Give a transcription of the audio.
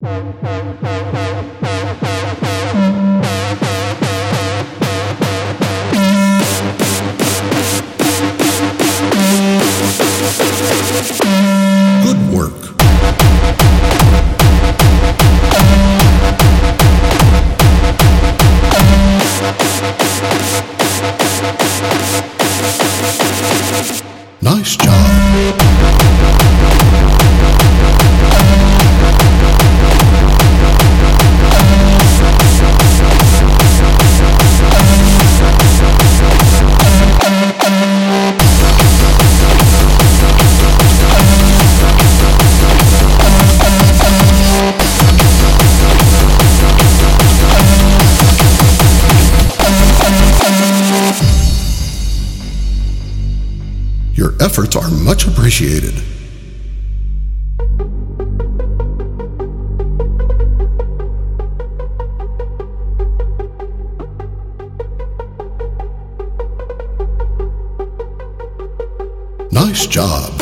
Good work. Nice job. Your efforts are much appreciated. Nice job.